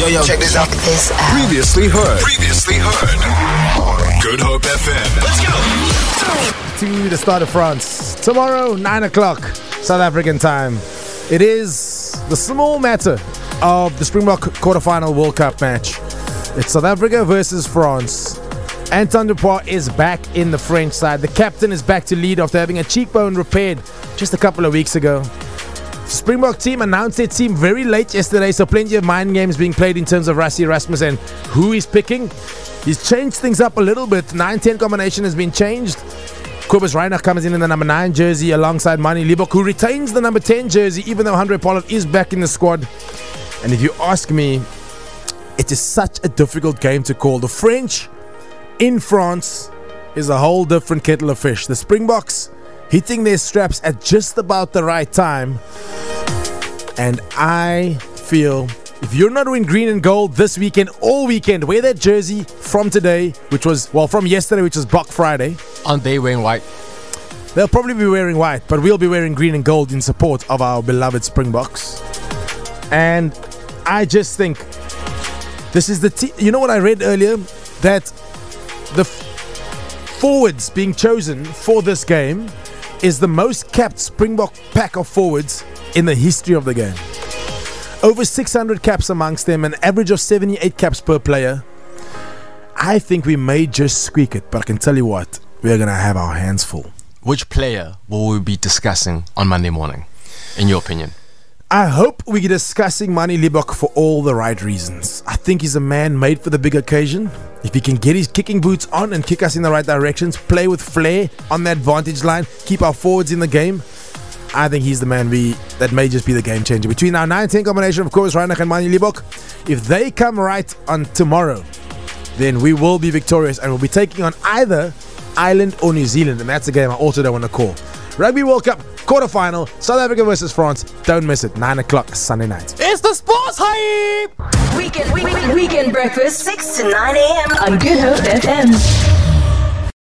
Yo, yo, check this out. This out. Previously heard. Previously heard. Good Hope FM. Let's go. To the start of France. Tomorrow, 9 o'clock, South African time. It is the small matter of the Springbok quarterfinal World Cup match. It's South Africa versus France. Antoine Dupont is back in the French side. The captain is back to lead after having a cheekbone repaired just a couple of weeks ago. Springbok team announced their team very late yesterday, so plenty of mind games being played in terms of Rassie Erasmus and who he's picking. He's changed things up a little bit. 9-10 combination has been changed. Cobus Reinach comes in in the number 9 jersey alongside Manie Libbok, who retains the number 10 jersey, even though Handré Pollard is back in the squad. And if you ask me, it is such a difficult game to call. The French in France is a whole different kettle of fish. The Springboks hitting their straps at just about the right time. And I feel if you're not wearing green and gold this weekend, all weekend, wear that jersey from today, which was, well, from yesterday, which was Black Friday. Aren't they wearing white? They'll probably be wearing white, but we'll be wearing green and gold in support of our beloved Springboks. And I just think this is the team. You know what I read earlier? That the f- forwards being chosen for this game is the most capped Springbok pack of forwards in the history of the game. Over 600 caps amongst them, an average of 78 caps per player. I think we may just squeak it, but I can tell you what, we're going to have our hands full. Which player will we be discussing on Monday morning, in your opinion? I hope we're discussing Manie Libbok for all the right reasons. I think he's a man made for the big occasion. If he can get his kicking boots on and kick us in the right directions, play with flair on that vantage line, keep our forwards in the game, I think he's the man we that may just be the game changer. Between our 9-10 combination, of course, Reinach and Manie Libbok, if they come right on tomorrow, then we will be victorious and we'll be taking on either Ireland or New Zealand. And that's a game I also don't want to call. Rugby World Cup quarterfinal, South Africa versus France. Don't miss it. 9 o'clock Sunday night. It's the sports hype! Weekend, weekend, weekend breakfast, 6 to 9 a.m. on Good Hope FM.